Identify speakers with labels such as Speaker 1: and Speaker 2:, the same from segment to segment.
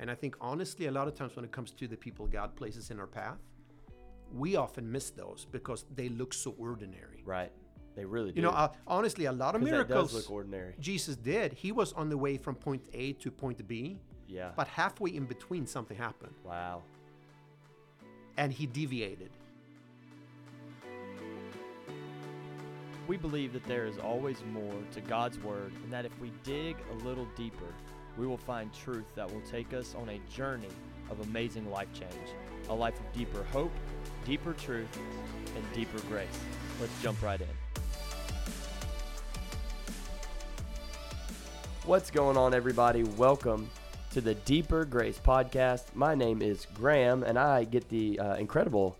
Speaker 1: And I think honestly, a lot of times when it comes to the people God places in our path, we often miss those because they look so ordinary.
Speaker 2: Right. They really do.
Speaker 1: You know, uh, honestly, a lot of miracles
Speaker 2: look ordinary.
Speaker 1: Jesus did. He was on the way from point A to point B,
Speaker 2: Yeah.
Speaker 1: but halfway in between, something happened,
Speaker 2: wow.
Speaker 1: and he deviated.
Speaker 2: We believe that there is always more to God's Word, and that if we dig a little deeper, we will find truth that will take us on a journey of amazing life change, a life of deeper hope, deeper truth, and deeper grace. Let's jump right in. What's going on, everybody? Welcome to the Deeper Grace podcast. My name is Graham, and I get the uh, incredible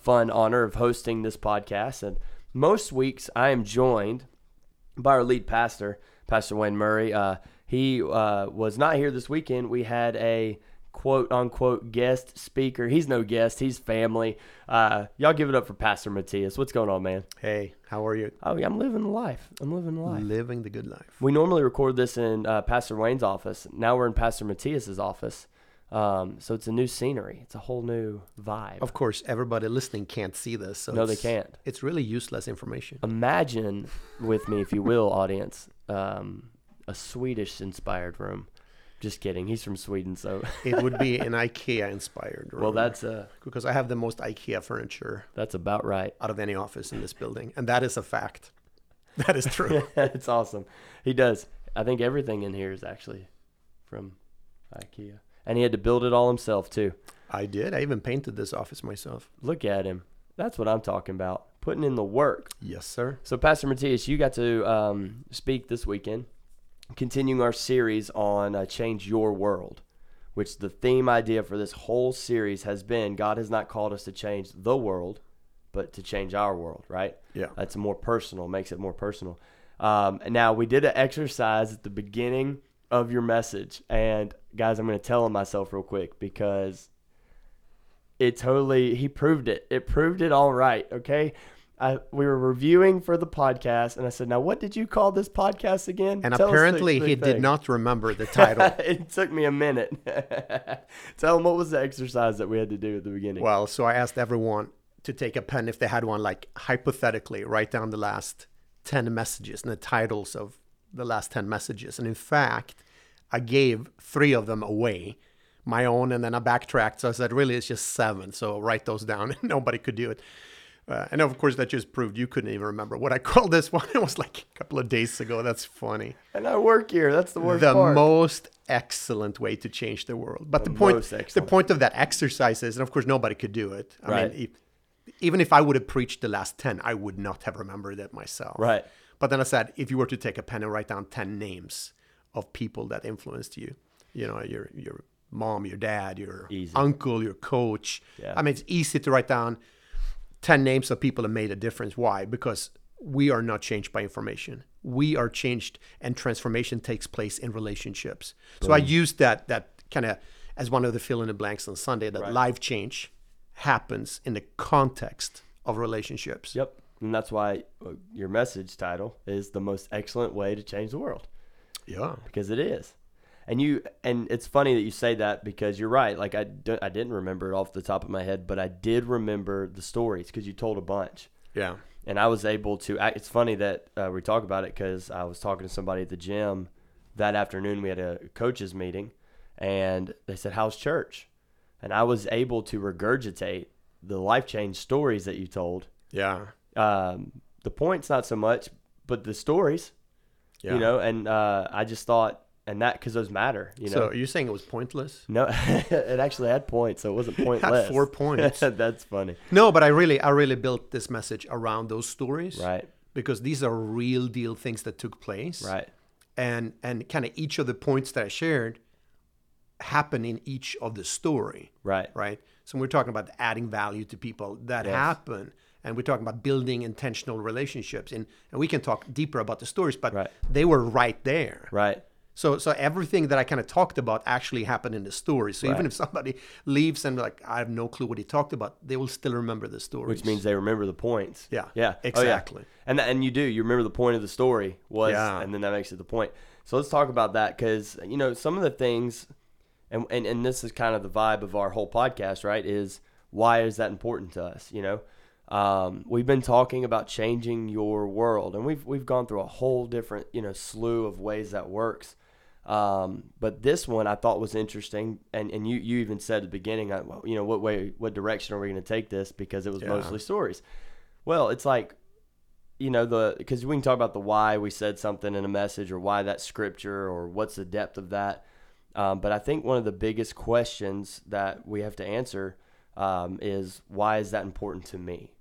Speaker 2: fun honor of hosting this podcast. And most weeks, I am joined by our lead pastor, Pastor Wayne Murray. Uh, he uh, was not here this weekend. We had a quote unquote guest speaker. He's no guest, he's family. Uh, y'all give it up for Pastor Mathias. What's going on, man?
Speaker 1: Hey, how are you?
Speaker 2: Oh, yeah, I'm living the life. I'm living the life.
Speaker 1: Living the good life.
Speaker 2: We normally record this in uh, Pastor Wayne's office. Now we're in Pastor Mathias's office. Um, so it's a new scenery. It's a whole new vibe.
Speaker 1: Of course, everybody listening can't see this, so
Speaker 2: No, they can't.
Speaker 1: It's really useless information.
Speaker 2: Imagine with me, if you will, audience, um, a Swedish-inspired room. Just kidding. He's from Sweden, so
Speaker 1: it would be an IKEA-inspired room.
Speaker 2: well, that's uh,
Speaker 1: because I have the most IKEA furniture
Speaker 2: that's about right.
Speaker 1: out of any office in this building, and that is a fact. That is true.
Speaker 2: it's awesome. He does. I think everything in here is actually from IKEA, and he had to build it all himself too.
Speaker 1: I did. I even painted this office myself.
Speaker 2: Look at him. That's what I'm talking about. Putting in the work.
Speaker 1: Yes, sir.
Speaker 2: So, Pastor Mathias, you got to um, speak this weekend, continuing our series on uh, Change Your World, which the theme idea for this whole series has been God has not called us to change the world, but to change our world, right?
Speaker 1: Yeah.
Speaker 2: That's more personal, makes it more personal. Um, now, we did an exercise at the beginning of your message. And, guys, I'm going to tell on myself real quick because it totally he proved it it proved it all right okay I, we were reviewing for the podcast and i said now what did you call this podcast again
Speaker 1: And
Speaker 2: Tell us the-
Speaker 1: apparently,
Speaker 2: the
Speaker 1: he did not remember the title.
Speaker 2: it took me a minute tell him what was the exercise that we had to do at the beginning
Speaker 1: well, so I asked everyone to take a pen if they had one, like hypothetically, write down the last 10 messages and the titles of the last 10 messages. And in fact, I gave three of them away, my own, and then I backtracked. So I said, really, it's just seven. So write those down. Nobody could do it. Uh, and of course, that just proved you couldn't even remember what I called this one. It was like a couple of days ago. That's funny.
Speaker 2: and i work here that's the worst
Speaker 1: the
Speaker 2: part
Speaker 1: most excellent way to change the world. But the,
Speaker 2: The
Speaker 1: point, the point of that exercise is, and of course, nobody could do it. I
Speaker 2: Right.
Speaker 1: mean, if, even if I would have preached the last ten, I would not have remembered it myself.
Speaker 2: right
Speaker 1: But then I said, if you were to take a pen and write down ten names of people that influenced you, you know, your your mom, your dad, your
Speaker 2: Easy.
Speaker 1: uncle, your coach.
Speaker 2: Yeah.
Speaker 1: I mean, it's easy to write down ten names of people that made a difference. Why? Because we are not changed by information. We are changed, and transformation takes place in relationships. So I used that that kind of as one of the fill in the blanks on Sunday. That
Speaker 2: Right.
Speaker 1: life change happens in the context of relationships.
Speaker 2: yep and that's why uh, your message title is the most excellent way to change the world
Speaker 1: Yeah.
Speaker 2: because it is. And you and it's funny that you say that because you're right. Like I, I didn't remember it off the top of my head, but I did remember the stories because you told a bunch,
Speaker 1: Yeah.
Speaker 2: and I was able to. I, it's funny that uh, we talk about it because I was talking to somebody at the gym that afternoon. We had a coaches meeting, and they said, "How's church?" And I was able to regurgitate the life change stories that you told.
Speaker 1: Yeah.
Speaker 2: Um, the points not so much, but the stories
Speaker 1: Yeah.
Speaker 2: you know and uh, i just thought and that because those matter you know
Speaker 1: So you're saying it was pointless?
Speaker 2: no it actually had points so it wasn't
Speaker 1: Had
Speaker 2: pointless
Speaker 1: four points.
Speaker 2: that's funny
Speaker 1: No, but I really, I really built this message around those stories,
Speaker 2: right
Speaker 1: Because these are real deal things that took place,
Speaker 2: right
Speaker 1: And and kind of each of the points that I shared happen in each of the story,
Speaker 2: right
Speaker 1: right? So we're talking about adding value to people that
Speaker 2: Yes.
Speaker 1: happen, and we're talking about building intentional relationships, and and we can talk deeper about the stories, but
Speaker 2: Right.
Speaker 1: they were right there.
Speaker 2: right
Speaker 1: So so everything that I kind of talked about actually happened in the story. So even if somebody leaves and like I have no clue what he talked about, they will still remember the story.
Speaker 2: which means they remember the points
Speaker 1: Yeah,
Speaker 2: yeah Oh, yeah.
Speaker 1: exactly.
Speaker 2: and and you do you remember the point of the story was
Speaker 1: Yeah.
Speaker 2: and then that makes it the point so let's talk about that because you know some of the things and, and and this is kind of the vibe of our whole podcast, right? Is why is that important to us? You know, um, we've been talking about changing your world, and we've we've gone through a whole different you know slew of ways that works. Um, but this one I thought was interesting, and, and you, you even said at the beginning, uh, you know, what way, what direction are we going to take this? Because it was
Speaker 1: Yeah.
Speaker 2: mostly stories. Well, it's like, you know, the because we can talk about the why we said something in a message, or why that scripture, or what's the depth of that. Um, but I think one of the biggest questions that we have to answer um, is why is that important to me,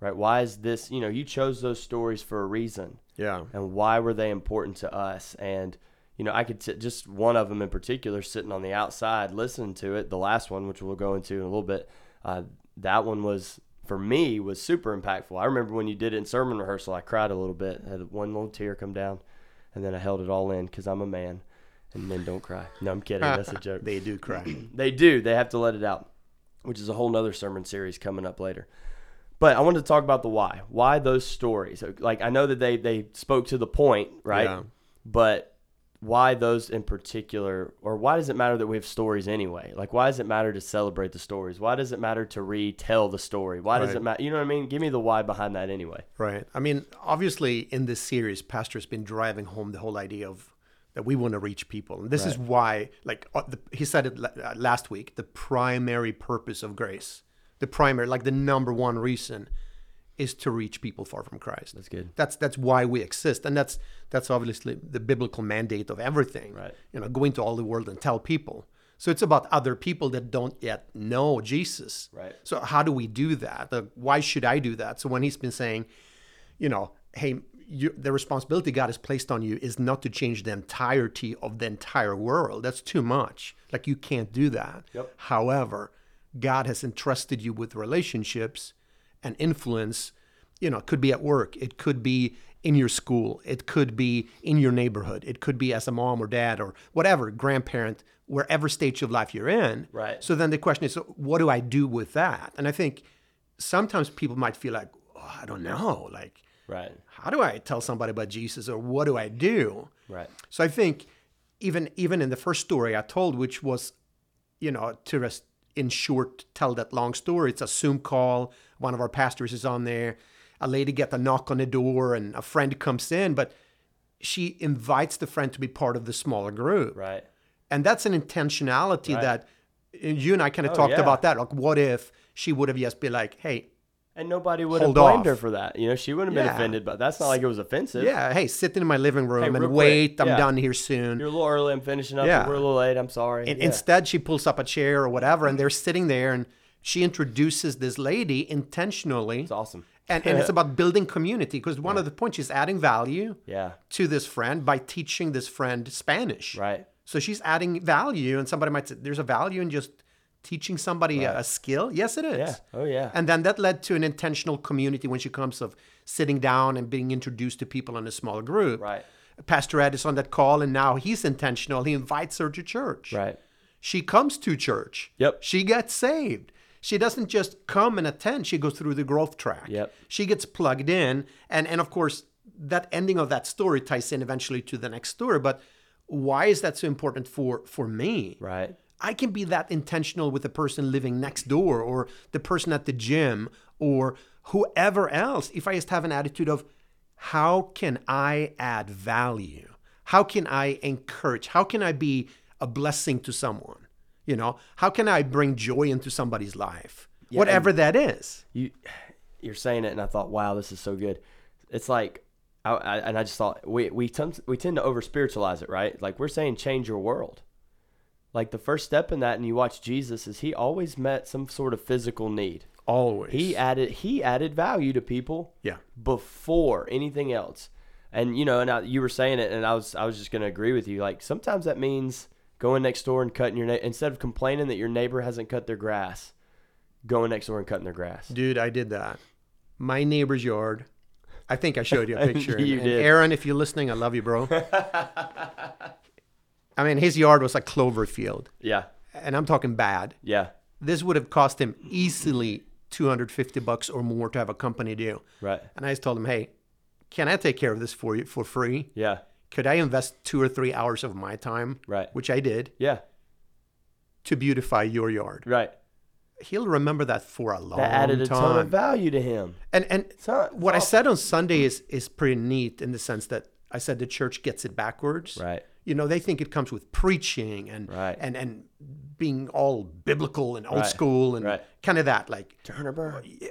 Speaker 2: right? Why is this? You know, you chose those stories for a reason
Speaker 1: Yeah.
Speaker 2: and why were they important to us and you know i could sit just one of them in particular sitting on the outside listening to it the last one which we'll go into in a little bit uh, that one was for me was super impactful i remember when you did it in sermon rehearsal i cried a little bit had one little tear come down and then i held it all in because i'm a man and men don't cry no i'm kidding that's a joke
Speaker 1: They do cry.
Speaker 2: they do. They have to let it out, which is a whole nother sermon series coming up later. But I wanted to talk about the why. Why those stories? Like I know that they they spoke to the point, right?
Speaker 1: Yeah.
Speaker 2: But why those in particular, or why does it matter that we have stories anyway? Like why does it matter to celebrate the stories? Why does it matter to retell the story? Why does
Speaker 1: Right.
Speaker 2: it matter? You know what I mean? Give me the why behind that anyway.
Speaker 1: Right. I mean, obviously, in this series, Pastor's been driving home the whole idea of that we want to reach people, and this is why, like uh, the, he said it uh, last week, the primary purpose of grace, the primary, like the number one reason, is to reach people far from Christ.
Speaker 2: That's good.
Speaker 1: That's that's why we exist, and that's that's obviously the biblical mandate of everything.
Speaker 2: Right.
Speaker 1: You know, go into all the world and tell people. So it's about other people that don't yet know Jesus.
Speaker 2: Right.
Speaker 1: So how do we do that? Like, why should I do that? So when he's been saying, you know, hey, you, the responsibility God has placed on you is not to change the entirety of the entire world. That's too much. Like you can't do that.
Speaker 2: Yep.
Speaker 1: However, God has entrusted you with relationships and influence. You know, it could be at work, it could be in your school, it could be in your neighborhood, it could be as a mom or dad or whatever, grandparent, wherever stage of life you're in.
Speaker 2: Right.
Speaker 1: So then the question is, what do I do with that? And I think sometimes people might feel like, oh, I don't know, like,
Speaker 2: Right.
Speaker 1: how do I tell somebody about Jesus or what do I do?
Speaker 2: Right.
Speaker 1: So I think even even in the first story I told, which was, you know, to just in short tell that long story, it's a Zoom call. One of our pastors is on there. A lady get a knock on the door and a friend comes in, but she invites the friend to be part of the smaller group.
Speaker 2: Right.
Speaker 1: And that's an intentionality
Speaker 2: Right.
Speaker 1: that uh, you and I kind of
Speaker 2: Oh,
Speaker 1: talked
Speaker 2: yeah.
Speaker 1: about that. Like, what if she would have just been like, hey,
Speaker 2: And nobody would have blamed
Speaker 1: off.
Speaker 2: her for that. You know, she wouldn't have been
Speaker 1: Yeah.
Speaker 2: offended, but that's not like it was offensive.
Speaker 1: yeah, hey, sit in my living room
Speaker 2: Hey,
Speaker 1: and
Speaker 2: quick,
Speaker 1: wait. I'm
Speaker 2: yeah.
Speaker 1: done here soon.
Speaker 2: You're a little early. I'm finishing up.
Speaker 1: Yeah.
Speaker 2: We're a little late. I'm sorry. Yeah.
Speaker 1: instead, she pulls up a chair or whatever, and mm-hmm. they're sitting there, and she introduces this lady intentionally.
Speaker 2: it's awesome.
Speaker 1: And, and it's about building community because one of the points she's adding value
Speaker 2: Yeah.
Speaker 1: to this friend by teaching this friend Spanish.
Speaker 2: Right.
Speaker 1: So she's adding value, and somebody might say, "There's a value in just teaching somebody a, a skill." Yes, it is.
Speaker 2: Yeah. Oh yeah.
Speaker 1: And then that led to an intentional community when she comes of sitting down and being introduced to people in a small group.
Speaker 2: Right.
Speaker 1: Pastor Ed is on that call, and now he's intentional. He invites her to church.
Speaker 2: Right.
Speaker 1: She comes to church.
Speaker 2: Yep.
Speaker 1: She gets saved. She doesn't just come and attend, she goes through the growth track.
Speaker 2: Yep.
Speaker 1: She gets plugged in. And, and of course, that ending of that story ties in eventually to the next story. But why is that so important for, for me?
Speaker 2: Right.
Speaker 1: I can be that intentional with the person living next door or the person at the gym or whoever else if I just have an attitude of how can I add value? How can I encourage? How can I be a blessing to someone? You know, how can I bring joy into somebody's life? Whatever that is.
Speaker 2: You you're saying it, and I thought, wow, this is so good. It's like. I, I, and I just thought we we tend, we tend to over spiritualize it, right? Like we're saying, change your world. Like the first step in that, and you watch Jesus, is he always met some sort of physical need.
Speaker 1: Always.
Speaker 2: He added he added value to people
Speaker 1: yeah.
Speaker 2: before anything else. And you know, and I, you were saying it, and I was I was just going to agree with you. Like sometimes that means going next door and cutting your na- instead of complaining that your neighbor hasn't cut their grass, going next door and cutting their grass.
Speaker 1: Dude, I did that. My neighbor's yard. I think I showed you a picture.
Speaker 2: You
Speaker 1: and
Speaker 2: did.
Speaker 1: Aaron, if you're listening, I love you, bro. I mean, his yard was a clover field,
Speaker 2: Yeah,
Speaker 1: and I'm talking bad.
Speaker 2: yeah,
Speaker 1: This would have cost him easily 250 bucks or more to have a company do.
Speaker 2: right,
Speaker 1: And I just told him, hey, can I take care of this for you for free?
Speaker 2: yeah,
Speaker 1: Could I invest two or three hours of my time?
Speaker 2: Right.
Speaker 1: Which I did.
Speaker 2: yeah,
Speaker 1: to beautify your yard.
Speaker 2: Right.
Speaker 1: He'll remember that for a long time.
Speaker 2: That added a
Speaker 1: time.
Speaker 2: ton of value to him.
Speaker 1: and and
Speaker 2: not-
Speaker 1: what I said on Sunday is is pretty neat in the sense that I said the church gets it backwards.
Speaker 2: Right.
Speaker 1: You know, they think it comes with preaching and
Speaker 2: Right.
Speaker 1: and and being all biblical and old
Speaker 2: Right.
Speaker 1: school and
Speaker 2: Right.
Speaker 1: kind of that like
Speaker 2: Turn or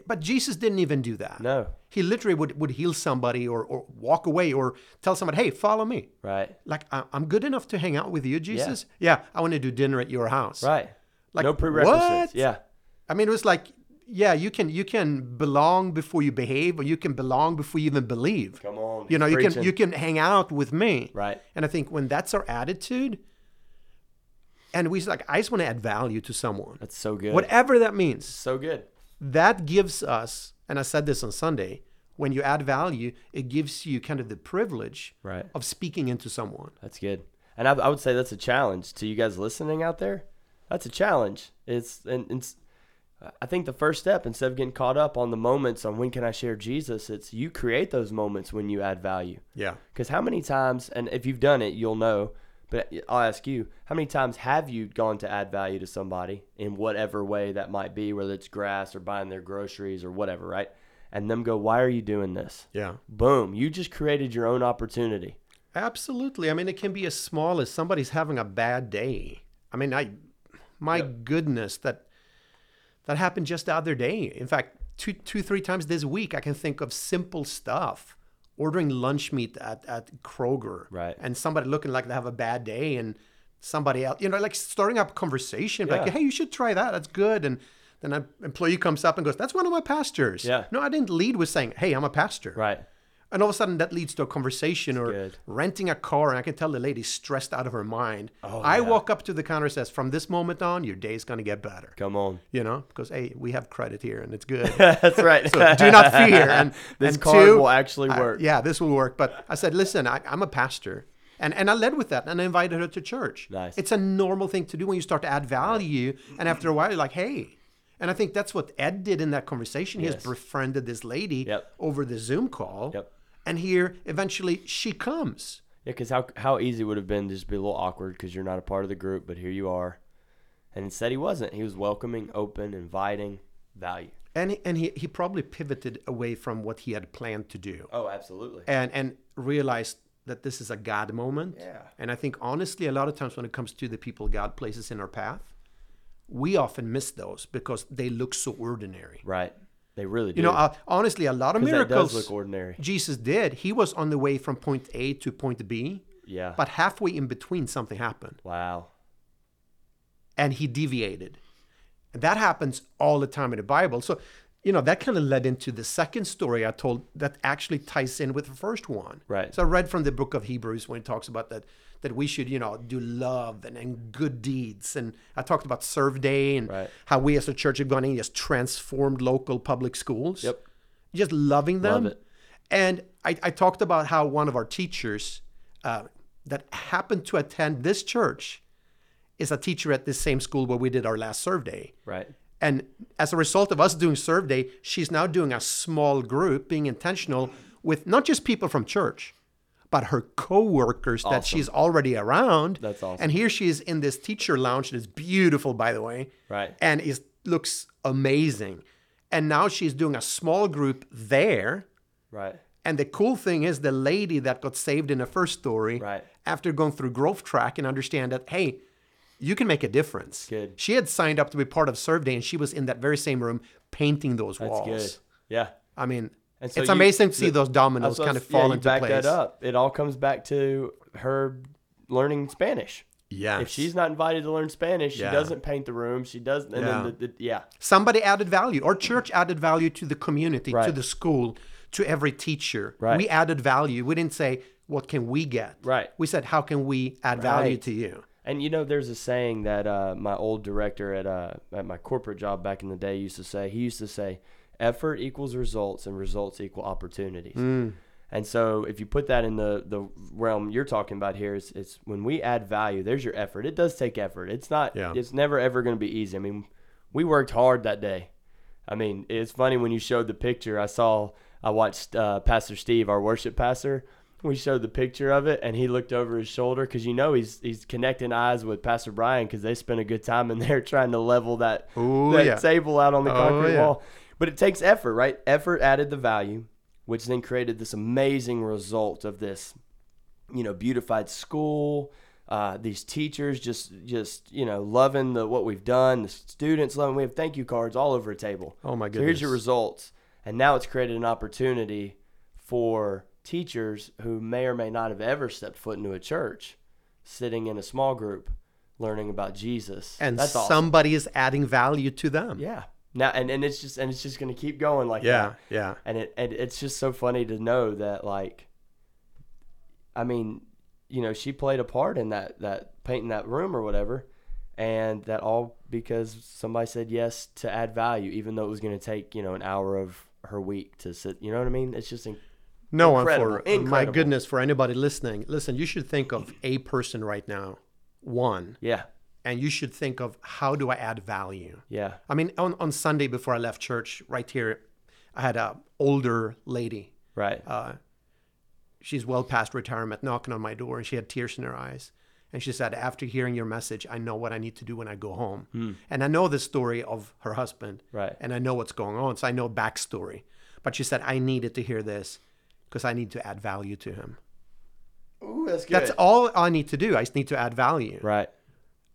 Speaker 1: but Jesus didn't even do that.
Speaker 2: No.
Speaker 1: He literally would, would heal somebody or, or walk away or tell somebody, hey, follow me.
Speaker 2: Right.
Speaker 1: Like, I- I'm good enough to hang out with you, Jesus. Yeah, I want to do dinner at your house.
Speaker 2: Right.
Speaker 1: Like,
Speaker 2: no prerequisites.
Speaker 1: what?
Speaker 2: Yeah.
Speaker 1: I mean, it was like, yeah, you can you can belong before you behave, or you can belong before you even believe.
Speaker 2: Come on.
Speaker 1: You know, you can you can hang out with me.
Speaker 2: Right.
Speaker 1: And I think when that's our attitude, and we like, I just want to add value to someone,
Speaker 2: That's so good.
Speaker 1: whatever that means.
Speaker 2: So good.
Speaker 1: that gives us, and I said this on Sunday, when you add value, it gives you kind of the privilege
Speaker 2: Right.
Speaker 1: of speaking into someone.
Speaker 2: That's good. And I, I would say that's a challenge to you guys listening out there. That's a challenge. It's and it's. I think the first step, instead of getting caught up on the moments on when can I share Jesus, it's you create those moments when you add value.
Speaker 1: Yeah.
Speaker 2: Because how many times, and if you've done it, you'll know. But I'll ask you, how many times have you gone to add value to somebody in whatever way that might be, whether it's grass or buying their groceries or whatever, right? And them go, why are you doing this?
Speaker 1: Yeah.
Speaker 2: Boom, you just created your own opportunity.
Speaker 1: Absolutely. I mean, it can be as small as somebody's having a bad day. I mean, I, my goodness, that that happened just the other day. In fact, two, two, three times this week, I can think of simple stuff. Ordering lunch meat at, at Kroger,
Speaker 2: Right.
Speaker 1: And somebody looking like they have a bad day, and somebody else, you know, like starting up a conversation, like, hey, you should try that. That's good. And then an employee comes up and goes, "That's one of my pastors."
Speaker 2: Yeah.
Speaker 1: No, I didn't lead with saying, "Hey, I'm a pastor."
Speaker 2: Right.
Speaker 1: And all of a sudden, that leads to a conversation or
Speaker 2: good.
Speaker 1: renting a car. And I can tell the lady's stressed out of her mind.
Speaker 2: Oh,
Speaker 1: I
Speaker 2: yeah.
Speaker 1: walk up to the counter and says, "From this moment on, your day's going to get better."
Speaker 2: Come on.
Speaker 1: You know, because hey, we have credit here and it's good.
Speaker 2: That's right.
Speaker 1: so do not fear. And
Speaker 2: this
Speaker 1: and
Speaker 2: card
Speaker 1: two,
Speaker 2: will actually
Speaker 1: I-
Speaker 2: work.
Speaker 1: yeah, this will work. But I said, listen, I, I'm a pastor. And, and I led with that and I invited her to church.
Speaker 2: Nice.
Speaker 1: It's a normal thing to do when you start to add value. And after a while, you're like, hey. And I think that's what Ed did in that conversation. He
Speaker 2: Yes.
Speaker 1: has befriended this lady
Speaker 2: Yep.
Speaker 1: over the Zoom call.
Speaker 2: Yep.
Speaker 1: And here, eventually, she comes.
Speaker 2: Yeah, because how how easy would have been to just be a little awkward because you're not a part of the group, but here you are. And instead, he wasn't. He was welcoming, open, inviting, value.
Speaker 1: And, he, and he, he probably pivoted away from what he had planned to do
Speaker 2: Oh, absolutely.
Speaker 1: and, and realized that this is a God moment.
Speaker 2: Yeah.
Speaker 1: And I think, honestly, a lot of times when it comes to the people God places in our path, we often miss those because they look so ordinary.
Speaker 2: Right. They really do.
Speaker 1: You know, uh, honestly, a lot of
Speaker 2: 'Cause that
Speaker 1: miracles
Speaker 2: does look ordinary.
Speaker 1: Jesus did. He was on the way from point A to point B,
Speaker 2: Yeah.
Speaker 1: but halfway in between, something happened
Speaker 2: wow.
Speaker 1: and he deviated. And that happens all the time in the Bible. So, you know, that kind of led into the second story I told that actually ties in with the first one.
Speaker 2: Right.
Speaker 1: So I read from the book of Hebrews when it talks about that that we should, you know, do love and, and good deeds. And I talked about Serve Day and
Speaker 2: Right.
Speaker 1: how we as a church have gone in and just transformed local public schools.
Speaker 2: Yep.
Speaker 1: Just loving them.
Speaker 2: Love.
Speaker 1: And I, I talked about how one of our teachers uh, that happened to attend this church is a teacher at this same school where we did our last serve day.
Speaker 2: Right.
Speaker 1: And as a result of us doing serve day, she's now doing a small group, being intentional with not just people from church, but her co-workers that she's already around.
Speaker 2: That's awesome.
Speaker 1: And here she is in this teacher lounge that is beautiful, by the way.
Speaker 2: Right.
Speaker 1: And it looks amazing. And now she's doing a small group there.
Speaker 2: Right.
Speaker 1: And the cool thing is the lady that got saved in the first story,
Speaker 2: Right.
Speaker 1: after going through growth track and understand that, hey, you can make a difference.
Speaker 2: Good.
Speaker 1: She had signed up to be part of Serve Day and she was in that very same room painting those
Speaker 2: That's
Speaker 1: walls.
Speaker 2: good. Yeah.
Speaker 1: I mean,
Speaker 2: And so
Speaker 1: it's
Speaker 2: you-
Speaker 1: amazing to see
Speaker 2: the-
Speaker 1: those dominoes kind of
Speaker 2: what- yeah,
Speaker 1: fall
Speaker 2: you
Speaker 1: into
Speaker 2: back
Speaker 1: place.
Speaker 2: that up. It all comes back to her learning Spanish.
Speaker 1: Yeah.
Speaker 2: If she's not invited to learn Spanish,
Speaker 1: Yeah.
Speaker 2: she doesn't paint the room. She doesn't. And
Speaker 1: Yeah.
Speaker 2: then the, the, yeah.
Speaker 1: Somebody added value. Our church added value to the community, to the school, to every teacher.
Speaker 2: Right.
Speaker 1: We added value. We didn't say, what can we get?
Speaker 2: Right.
Speaker 1: We said, how can we add value to you?
Speaker 2: And you know, there's a saying that uh, my old director at uh, at my corporate job back in the day used to say. He used to say, "Effort equals results, and results equal opportunities."
Speaker 1: Mm.
Speaker 2: And so, if you put that in the the realm you're talking about here, it's, it's when we add value. There's your effort. It does take effort. It's not.
Speaker 1: Yeah.
Speaker 2: It's never ever going to be easy. I mean, we worked hard that day. I mean, it's funny when you showed the picture. I saw. I watched uh, Pastor Steve, our worship pastor, we showed the picture of it, and he looked over his shoulder because you know he's he's connecting eyes with Pastor Brian because they spent a good time in there trying to level that
Speaker 1: Ooh,
Speaker 2: that
Speaker 1: yeah.
Speaker 2: table out on the
Speaker 1: Oh,
Speaker 2: concrete
Speaker 1: yeah.
Speaker 2: wall. But it takes effort, right? Effort added the value, which then created this amazing result of this, you know, beautified school. Uh, these teachers just just you know loving the what we've done. The students loving. We have thank you cards all over a table.
Speaker 1: Oh my goodness!
Speaker 2: So here's your results. And now it's created an opportunity for teachers who may or may not have ever stepped foot into a church, sitting in a small group, learning about Jesus.
Speaker 1: and
Speaker 2: That's awesome.
Speaker 1: somebody is adding value to them.
Speaker 2: Yeah. Now and, and it's just and it's just gonna keep going like
Speaker 1: yeah,
Speaker 2: that.
Speaker 1: yeah.
Speaker 2: And it and it's just so funny to know that like I mean, you know, she played a part in that that painting that room or whatever. And that all because somebody said yes to add value, even though it was going to take you know an hour of her week to sit. You know what I mean? It's just in-
Speaker 1: No one
Speaker 2: Incredible,
Speaker 1: for my goodness for anybody listening. Listen, you should think of a person right now, one,
Speaker 2: yeah,
Speaker 1: and you should think of how do I add value.
Speaker 2: yeah,
Speaker 1: I mean, on, on Sunday before I left church, right here, I had a older lady.
Speaker 2: right,
Speaker 1: Uh, she's well past retirement, knocking on my door, and she had tears in her eyes. And she said, "After hearing your message, I know what I need to do when I go home." And I know the story of her husband,
Speaker 2: right,
Speaker 1: and I know what's going on, so I know backstory. But she said, "I needed to hear this because I need to add value to him."
Speaker 2: Ooh, that's good.
Speaker 1: That's all I need to do. I just need to add value.
Speaker 2: right.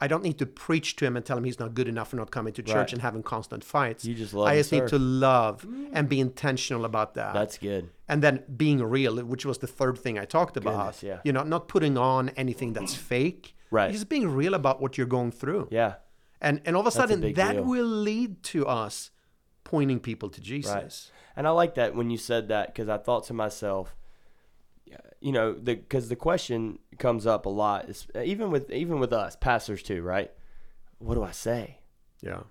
Speaker 1: I don't need to preach to him and tell him he's not good enough for not coming to church
Speaker 2: Right.
Speaker 1: and having constant fights.
Speaker 2: You just love
Speaker 1: I
Speaker 2: and
Speaker 1: just need
Speaker 2: serve.
Speaker 1: to love mm. and be intentional about that.
Speaker 2: That's good.
Speaker 1: and then being real, which was the third thing I talked about.
Speaker 2: Goodness, yeah.
Speaker 1: You know, not putting on anything that's fake.
Speaker 2: Right.
Speaker 1: Just being real about what you're going through.
Speaker 2: Yeah,
Speaker 1: And and all of a
Speaker 2: a
Speaker 1: sudden
Speaker 2: big
Speaker 1: that
Speaker 2: deal.
Speaker 1: will lead to us pointing people to Jesus. Right.
Speaker 2: and I like that when you said that because I thought to myself, yeah, you know, the because the question comes up a lot, is, even with even with us pastors too, right? What do I say?
Speaker 1: Yeah.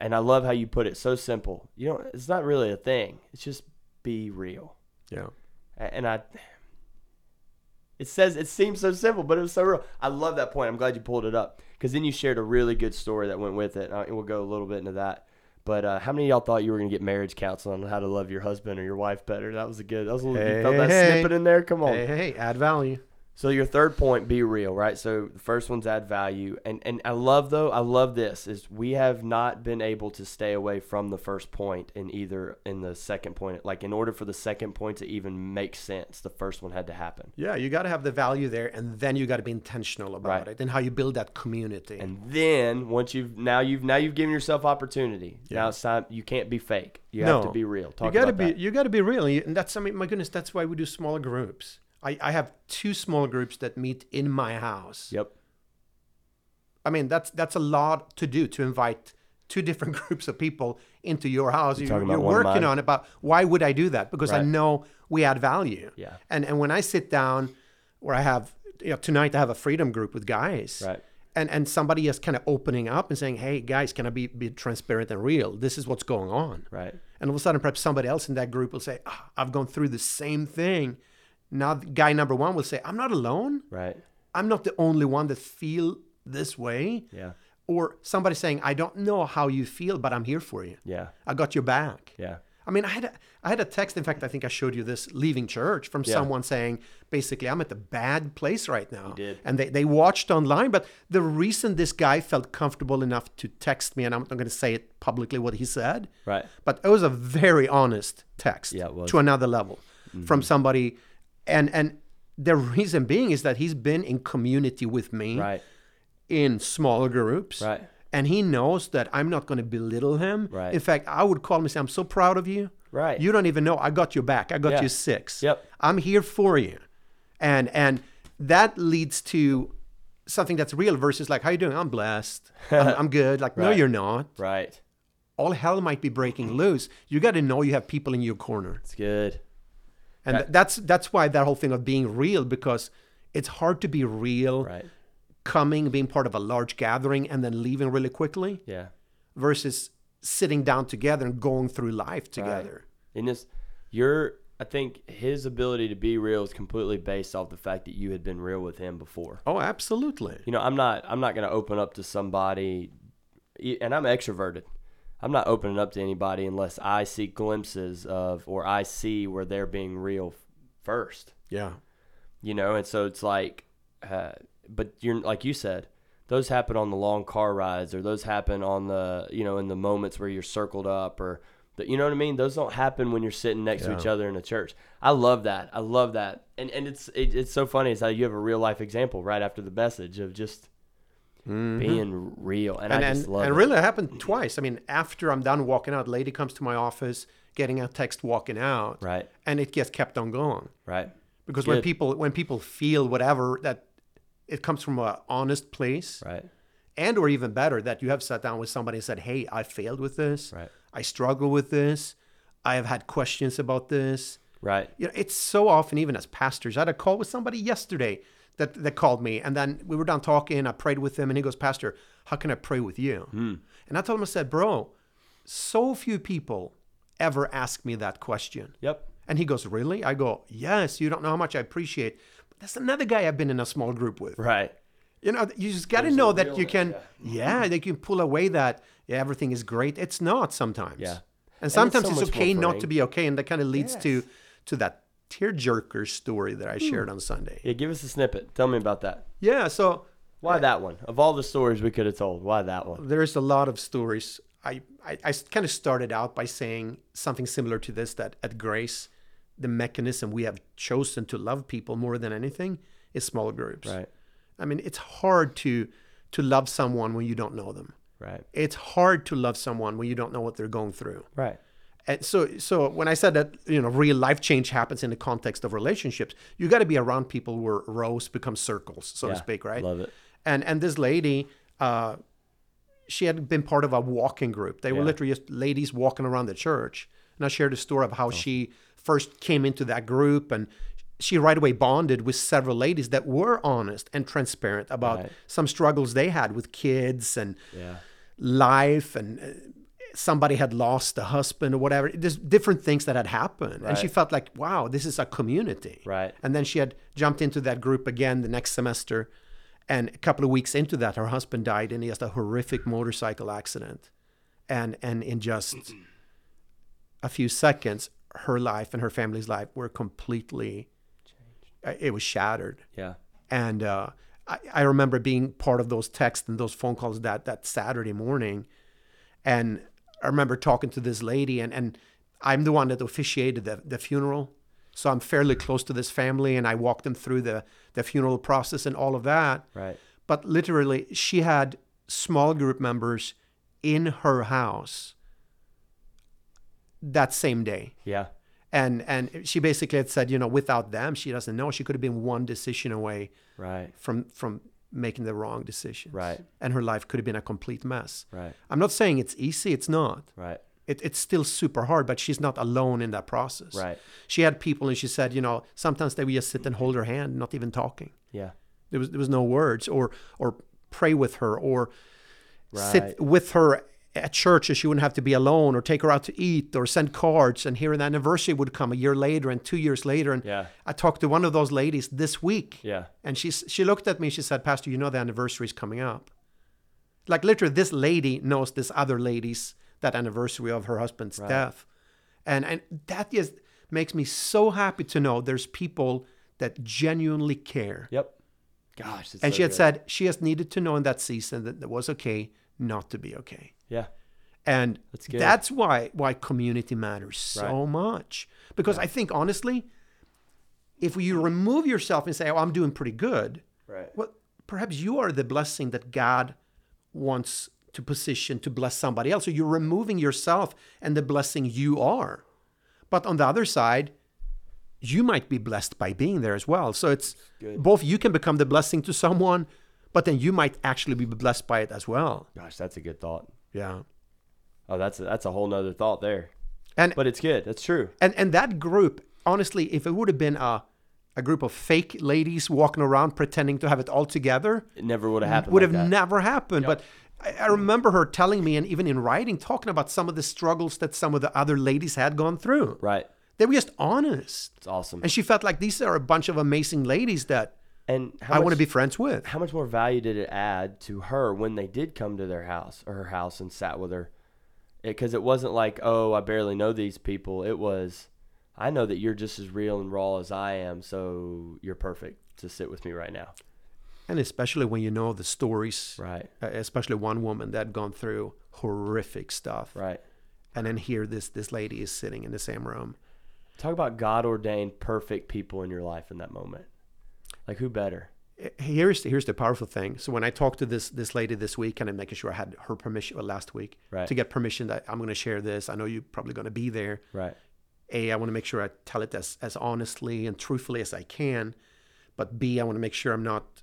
Speaker 2: And I love how you put it so simple. You know, it's not really a thing. It's just be real.
Speaker 1: Yeah.
Speaker 2: And I, it says it seems so simple, but it was so real. I love that point. I'm glad you pulled it up because then you shared a really good story that went with it. Uh, and we'll go a little bit into that. But uh, how many of y'all thought you were gonna get marriage counseling on how to love your husband or your wife better? That was a good. That was a little. you
Speaker 1: Hey,
Speaker 2: felt that
Speaker 1: hey.
Speaker 2: snippet in there. Come on.
Speaker 1: Hey, hey, add value.
Speaker 2: So your third point, be real, right? So the first one's add value, and and I love though, I love this is we have not been able to stay away from the first point in either in the second point. Like in order for the second point to even make sense, the first one had to happen.
Speaker 1: Yeah, you got to have the value there, and then you got to be intentional about
Speaker 2: Right.
Speaker 1: it and how you build that community.
Speaker 2: And then once you've now you've now you've given yourself opportunity.
Speaker 1: Yeah.
Speaker 2: Now it's time. You can't be fake. You
Speaker 1: no,
Speaker 2: have to be real. Talk
Speaker 1: you got to be
Speaker 2: that.
Speaker 1: you got to be real, and that's I mean, my goodness, that's why we do smaller groups. I, I have two small groups that meet in my house.
Speaker 2: Yep.
Speaker 1: I mean, that's that's a lot to do to invite two different groups of people into your house. You're,
Speaker 2: talking about
Speaker 1: you're working on it, but why would I do that? Because I know we add value.
Speaker 2: Yeah.
Speaker 1: And and when I sit down, where I have you know, tonight I have a freedom group with guys.
Speaker 2: Right.
Speaker 1: And and somebody is kind of opening up and saying, "Hey guys, can I be be transparent and real? This is what's going on."
Speaker 2: Right.
Speaker 1: And all of a sudden, perhaps somebody else in that group will say, "Ah, "I've gone through the same thing." Now, guy number one will say, "I'm not alone.
Speaker 2: Right.
Speaker 1: I'm not the only one that feel this way."
Speaker 2: Yeah.
Speaker 1: Or somebody saying, "I don't know how you feel, but I'm here for you.
Speaker 2: Yeah.
Speaker 1: I got your back."
Speaker 2: Yeah.
Speaker 1: I mean, I had a, I had a text. In fact, I think I showed you this leaving church from
Speaker 2: Yeah.
Speaker 1: someone saying, basically, I'm at a bad place right now.
Speaker 2: did.
Speaker 1: And they, they watched online. But the reason this guy felt comfortable enough to text me, and I'm not going to say it publicly what he said,
Speaker 2: Right.
Speaker 1: but it was a very honest text
Speaker 2: Yeah. Mm-hmm.
Speaker 1: to another level from somebody. And, and the reason being is that he's been in community with me
Speaker 2: Right.
Speaker 1: in smaller groups.
Speaker 2: Right.
Speaker 1: And he knows that I'm not going to belittle him.
Speaker 2: Right.
Speaker 1: In fact, I would call him and say, I'm so proud of you.
Speaker 2: Right.
Speaker 1: You don't even know. I got your back. I got
Speaker 2: Yeah.
Speaker 1: you six.
Speaker 2: Yep.
Speaker 1: I'm here for you. And and that leads to something that's real versus like, how you doing? I'm blessed. I'm, I'm good. Like, no, you're not.
Speaker 2: Right.
Speaker 1: All hell might be breaking loose. You got to know you have people in your corner.
Speaker 2: It's good.
Speaker 1: And
Speaker 2: Right.
Speaker 1: th- that's that's why that whole thing of being real because it's hard to be real
Speaker 2: Right.
Speaker 1: coming being part of a large gathering and then leaving really quickly
Speaker 2: Yeah.
Speaker 1: versus sitting down together and going through life together.
Speaker 2: And this, your, I think his ability to be real is completely based off the fact that you had been real with him before.
Speaker 1: Oh, absolutely.
Speaker 2: You know, I'm not, I'm not going to open up to somebody, and I'm extroverted. I'm not opening up to anybody unless I see glimpses of, or I see where they're being real first.
Speaker 1: Yeah.
Speaker 2: you know and so it's like uh, but you're like you said those happen on the long car rides or those happen on the you know in the moments where you're circled up or the, you know what i mean? Those don't happen when you're sitting next to each other in a church. I love that. I love that. And and it's it, it's so funny is how you have a real life example right after the message of just being real and,
Speaker 1: Mm-hmm. and
Speaker 2: i
Speaker 1: and,
Speaker 2: just love
Speaker 1: and
Speaker 2: it.
Speaker 1: really it happened twice. I mean, after I'm done walking out, lady comes to my office, getting a text walking out,
Speaker 2: right
Speaker 1: and it gets kept on going
Speaker 2: right
Speaker 1: because when people when people feel whatever that it comes from a honest place,
Speaker 2: right
Speaker 1: and or even better that you have sat down with somebody and said, "Hey, I failed with this.
Speaker 2: Right.
Speaker 1: I struggle with this. I have had questions about this."
Speaker 2: right
Speaker 1: You know, it's so often, even as pastors, I had a call with somebody yesterday that, that called me, and then we were done talking. I prayed with him, and he goes, Pastor, how can I pray with you? And I told him, I said, Bro, so few people ever ask me that question.
Speaker 2: yep
Speaker 1: And he goes, Really? I go, Yes, you don't know how much I appreciate. But that's another guy I've been in a small group with.
Speaker 2: right
Speaker 1: You know, you just got to know that you can, yeah, they can pull away that yeah, everything is great. It's not sometimes.
Speaker 2: Yeah.
Speaker 1: And sometimes
Speaker 2: so
Speaker 1: it's,
Speaker 2: much more
Speaker 1: okay not to be okay. And that kind of leads to to that tearjerker story that
Speaker 2: Hmm.
Speaker 1: I shared on Sunday.
Speaker 2: yeah give us a snippet tell me about that
Speaker 1: Yeah. So
Speaker 2: why that one of all the stories we could have told why that one
Speaker 1: there's a lot of stories. I, I, I kind of started out by saying something similar to this that at Grace, the mechanism we have chosen to love people more than anything is small groups.
Speaker 2: right
Speaker 1: I mean, it's hard to to love someone when you don't know them.
Speaker 2: right
Speaker 1: It's hard to love someone when you don't know what they're going through.
Speaker 2: right
Speaker 1: And so, so when I said that, you know, real life change happens in the context of relationships, you got to be around people where rows become circles, so to speak, right?
Speaker 2: love it
Speaker 1: And and this lady, uh, she had been part of a walking group. They were literally just ladies walking around the church. And I shared a story of
Speaker 2: Oh.
Speaker 1: how she first came into that group and she right away bonded with several ladies that were honest and transparent about
Speaker 2: Right.
Speaker 1: some struggles they had with kids and
Speaker 2: yeah
Speaker 1: life and uh, somebody had lost a husband or whatever there's different things that had happened and she felt like wow this is a community
Speaker 2: Right.
Speaker 1: and then she had jumped into that group again the next semester and a couple of weeks into that her husband died in just a horrific motorcycle accident and and in just a few seconds her life and her family's life were completely Changed. it was shattered
Speaker 2: Yeah.
Speaker 1: and uh, I, I remember being part of those texts and those phone calls that that Saturday morning. And I remember talking to this lady, and, and I'm the one that officiated the, the funeral. So I'm fairly close to this family, and I walked them through the, the funeral process and all of that.
Speaker 2: Right.
Speaker 1: But literally, she had small group members in her house that same day
Speaker 2: Yeah.
Speaker 1: and and she basically had said you know without them she doesn't know she could have been one decision away
Speaker 2: Right.
Speaker 1: from from making the wrong decisions
Speaker 2: Right.
Speaker 1: and her life could have been a complete mess
Speaker 2: Right.
Speaker 1: i'm not saying it's easy it's not
Speaker 2: Right.
Speaker 1: it, it's still super hard but she's not alone in that process
Speaker 2: Right.
Speaker 1: she had people and she said you know sometimes they would just sit and hold her hand not even talking
Speaker 2: Yeah.
Speaker 1: there was there was no words or or pray with her or
Speaker 2: Right.
Speaker 1: sit with her at church so she wouldn't have to be alone or take her out to eat or send cards and here an anniversary would come a year later and two years later and
Speaker 2: Yeah.
Speaker 1: i talked to one of those ladies this week
Speaker 2: Yeah.
Speaker 1: and she she looked at me she said pastor you know the anniversary is coming up like literally this lady knows this other lady's that anniversary of her husband's
Speaker 2: Right.
Speaker 1: death and and that just makes me so happy to know there's people that genuinely care
Speaker 2: Yep. Gosh.
Speaker 1: And
Speaker 2: so
Speaker 1: she had
Speaker 2: good.
Speaker 1: said she just needed to know in that season that it was okay not to be okay.
Speaker 2: Yeah.
Speaker 1: And
Speaker 2: That's
Speaker 1: that's why why community matters so much. Because I think honestly, if you remove yourself and say, "Oh, I'm doing pretty good,"
Speaker 2: Right.
Speaker 1: well, perhaps you are the blessing that God wants to position to bless somebody else. So you're removing yourself and the blessing you are. But on the other side, you might be blessed by being there as well. So it's
Speaker 2: Good.
Speaker 1: both you can become the blessing to someone, but then you might actually be blessed by it as well.
Speaker 2: Gosh, that's a good thought.
Speaker 1: Yeah.
Speaker 2: Oh, that's a, that's a whole nother thought there.
Speaker 1: And
Speaker 2: But it's good. That's true.
Speaker 1: and and that group, honestly, if it would have been a a group of fake ladies walking around pretending to have it all together,
Speaker 2: It never would have happened.
Speaker 1: would
Speaker 2: like
Speaker 1: have
Speaker 2: that.
Speaker 1: never happened. But I, I remember her telling me, and even in writing, talking about some of the struggles that some of the other ladies had gone through.
Speaker 2: Right.
Speaker 1: They were just honest,
Speaker 2: It's awesome.
Speaker 1: and she felt like these are a bunch of amazing ladies that
Speaker 2: And how
Speaker 1: I
Speaker 2: much,
Speaker 1: want to be friends with.
Speaker 2: How much more value did it add to her when they did come to their house or her house and sat with her? Because it, wasn't like, oh, I barely know these people. It was, I know that you're just as real and raw as I am, so you're perfect to sit with me right now.
Speaker 1: And especially when you know the stories,
Speaker 2: Right.
Speaker 1: especially one woman that had gone through horrific stuff,
Speaker 2: Right.
Speaker 1: and then here this this lady is sitting in the same room.
Speaker 2: Talk about God ordained perfect people in your life in that moment. Like who better?
Speaker 1: Here's here's the powerful thing. So when I talked to this this lady this week, and I'm making sure I had her permission well, last week
Speaker 2: Right.
Speaker 1: to get permission that I'm going to share this. I know you're probably going to be there.
Speaker 2: Right.
Speaker 1: A, I want to make sure I tell it as, as honestly and truthfully as I can. But B, I want to make sure I'm not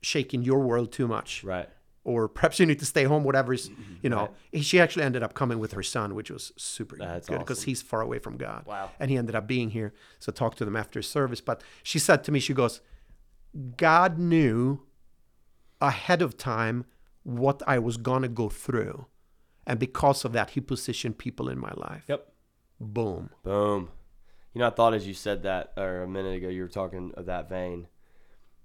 Speaker 1: shaking your world too much.
Speaker 2: Right.
Speaker 1: Or perhaps you need to stay home, Whatever's you know. She actually ended up coming with her son, which was super
Speaker 2: That's
Speaker 1: good because
Speaker 2: awesome.
Speaker 1: he's far away from God.
Speaker 2: Wow.
Speaker 1: And he ended up being here. So I talked to them after service. But she said to me, she goes, God knew ahead of time what I was going to go through. And because of that, he positioned people in my life.
Speaker 2: Yep.
Speaker 1: Boom.
Speaker 2: Boom. You know, I thought as you said that, or a minute ago, you were talking of that vein.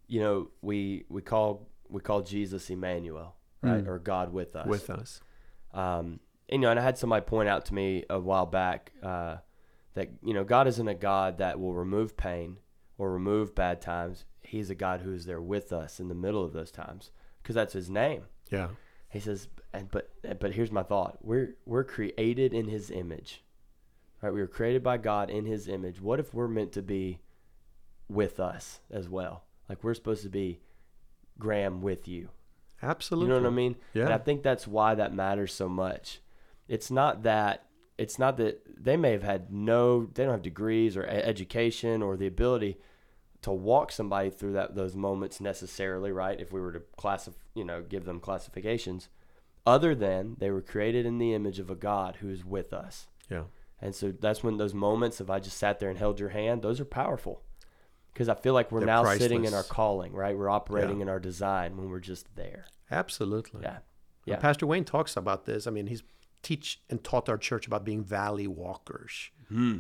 Speaker 2: You know, we we call we call Jesus Emmanuel, right, or God with us.
Speaker 1: With us.
Speaker 2: Um, and, you know, and I had somebody point out to me a while back uh, that you know God isn't a God that will remove pain or remove bad times. He's a God who is there with us in the middle of those times because that's His name.
Speaker 1: Yeah.
Speaker 2: He says, and but but here's my thought: we're we're created in His image, right? We were created by God in His image. What if we're meant to be with us as well? Like we're supposed to be Graham with you.
Speaker 1: Absolutely.
Speaker 2: You know what I mean?
Speaker 1: Yeah.
Speaker 2: And I think that's why that matters so much. It's not that it's not that they may have had no they don't have degrees or education or the ability to walk somebody through that those moments necessarily, right? If we were to classify, you know, give them classifications other than they were created in the image of a God who's with us.
Speaker 1: Yeah.
Speaker 2: And so that's when those moments, of I just sat there and held your hand, those are powerful. Because I feel like we're
Speaker 1: They're
Speaker 2: now sitting in our calling, right? We're operating
Speaker 1: Yeah.
Speaker 2: in our design when we're just there.
Speaker 1: Absolutely.
Speaker 2: Yeah.
Speaker 1: And
Speaker 2: Yeah.
Speaker 1: Pastor Wayne talks about this. I mean, he's teach and taught our church about being valley walkers, hmm.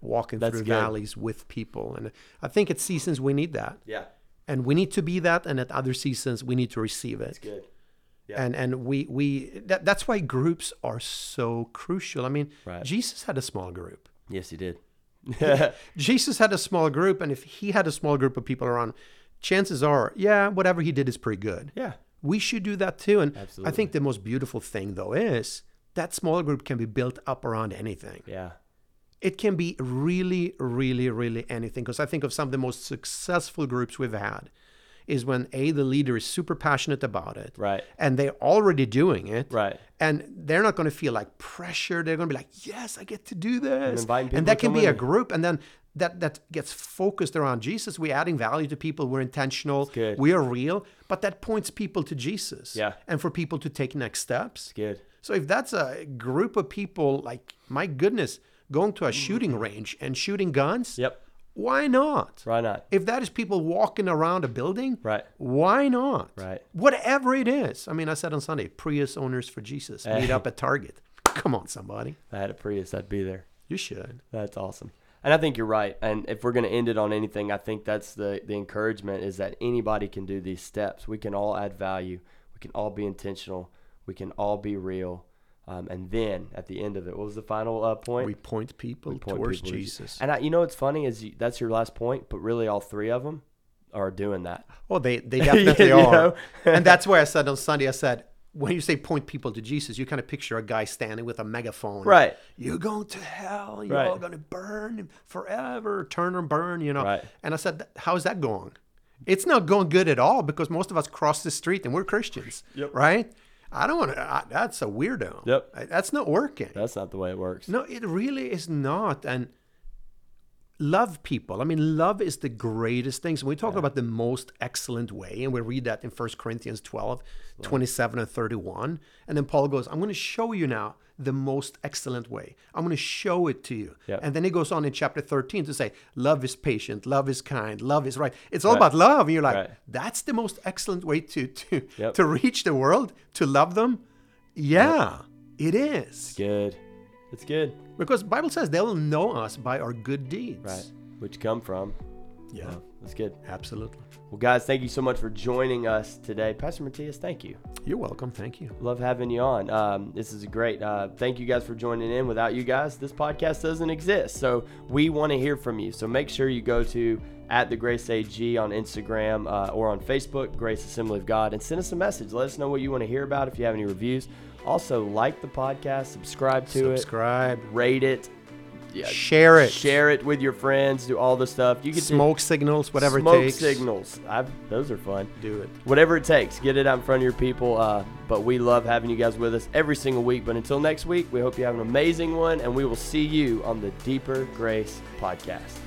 Speaker 1: Walking
Speaker 2: That's
Speaker 1: through
Speaker 2: good.
Speaker 1: valleys with people. And I think at seasons we need that,
Speaker 2: Yeah.
Speaker 1: and we need to be that. And at other seasons we need to receive it.
Speaker 2: Good. Yeah.
Speaker 1: And and we we that, that's why groups are so crucial. I mean,
Speaker 2: Right.
Speaker 1: Jesus had a small group.
Speaker 2: Yes, he did.
Speaker 1: Jesus had a small group, and if he had a small group of people around, chances are, yeah, whatever he did is pretty good.
Speaker 2: yeah.
Speaker 1: We should do that too. And I think the most beautiful thing, though, is that small group can be built up around anything.
Speaker 2: Yeah.
Speaker 1: It can be really, really, really anything. Because I think of some of the most successful groups we've had is when A, the leader is super passionate about it.
Speaker 2: Right.
Speaker 1: And they're already doing it.
Speaker 2: Right.
Speaker 1: And they're not going to feel like pressure. They're going to be like, yes, I get to do this.
Speaker 2: people
Speaker 1: And that can be a group. And then that, that gets focused around Jesus. We're adding value to people. We're intentional.
Speaker 2: good.
Speaker 1: We are real. But that points people to Jesus.
Speaker 2: Yeah.
Speaker 1: And for people to take next steps.
Speaker 2: Good.
Speaker 1: So if that's a group of people, like, my goodness, going to a mm-hmm. shooting range and shooting guns,
Speaker 2: Yep.
Speaker 1: why not?
Speaker 2: Why not?
Speaker 1: If that is people walking around a building,
Speaker 2: Right.
Speaker 1: why not?
Speaker 2: Right.
Speaker 1: Whatever it is. I mean, I said on Sunday, Prius owners for Jesus meet up at Target. Come on, somebody.
Speaker 2: If I had a Prius, I'd be there.
Speaker 1: You should.
Speaker 2: That's awesome. And I think you're right. And if we're going to end it on anything, I think that's the, the encouragement is that anybody can do these steps. We can all add value. We can all be intentional. We can all be real. Um, and then at the end of it, what was the final uh, point?
Speaker 1: We point people
Speaker 2: point
Speaker 1: towards
Speaker 2: people
Speaker 1: Jesus.
Speaker 2: And I, you know what's funny is you, that's your last point, but really all three of them are doing that.
Speaker 1: Oh, they, they definitely
Speaker 2: You
Speaker 1: are. and that's why I said on Sunday, I said, when you say point people to Jesus, you kind of picture a guy standing with a megaphone.
Speaker 2: Right.
Speaker 1: You're going to hell. You're
Speaker 2: Right.
Speaker 1: all going to burn forever, turn and burn, you know.
Speaker 2: Right.
Speaker 1: And I said, how's that going? It's not going good at all because most of us cross the street and we're Christians.
Speaker 2: Yep.
Speaker 1: Right? I don't want to, that's a weirdo.
Speaker 2: Yep.
Speaker 1: I- That's not working.
Speaker 2: That's not the way it works.
Speaker 1: No, it really is not. And love people. I mean, love is the greatest thing. So when we talk about the most excellent way, and we read that in 1 Corinthians 12, 27 and 31. And then Paul goes, I'm going to show you now the most excellent way. I'm going to show it to you.
Speaker 2: Yep.
Speaker 1: And then he goes on in chapter 13 to say, love is patient, love is kind, love is right. It's all
Speaker 2: Right.
Speaker 1: about love. And you're like,
Speaker 2: Right.
Speaker 1: that's the most excellent way to to,
Speaker 2: Yep.
Speaker 1: to reach the world, to love them. Yeah, it is. it is.
Speaker 2: Good. It's good.
Speaker 1: Because Bible says they'll know us by our good deeds.
Speaker 2: Right. Which come from
Speaker 1: Yeah.
Speaker 2: Uh, that's good.
Speaker 1: Absolutely.
Speaker 2: Well, guys, thank you so much for joining us today. Pastor Mathias, thank you.
Speaker 1: You're welcome. Thank you.
Speaker 2: Love having you on. Um, this is great. Uh, thank you guys for joining in. Without you guys, this podcast doesn't exist. So we want to hear from you. So make sure you go to at the Grace AG on Instagram uh, or on Facebook, Grace Assembly of God, and send us a message. Let us know what you want to hear about. If you have any reviews, also like the podcast, subscribe to
Speaker 1: Subscribe.
Speaker 2: it, rate it, yeah,
Speaker 1: Share it.
Speaker 2: share it with your friends, do all the stuff. You can do
Speaker 1: Smoke signals, whatever
Speaker 2: smoke
Speaker 1: it takes.
Speaker 2: signals. I've, those are fun
Speaker 1: Do it.
Speaker 2: whatever it takes, get it out in front of your people. Uh, but we love having you guys with us every single week. But until next week, we hope you have an amazing one, and we will see you on the Deeper Grace podcast.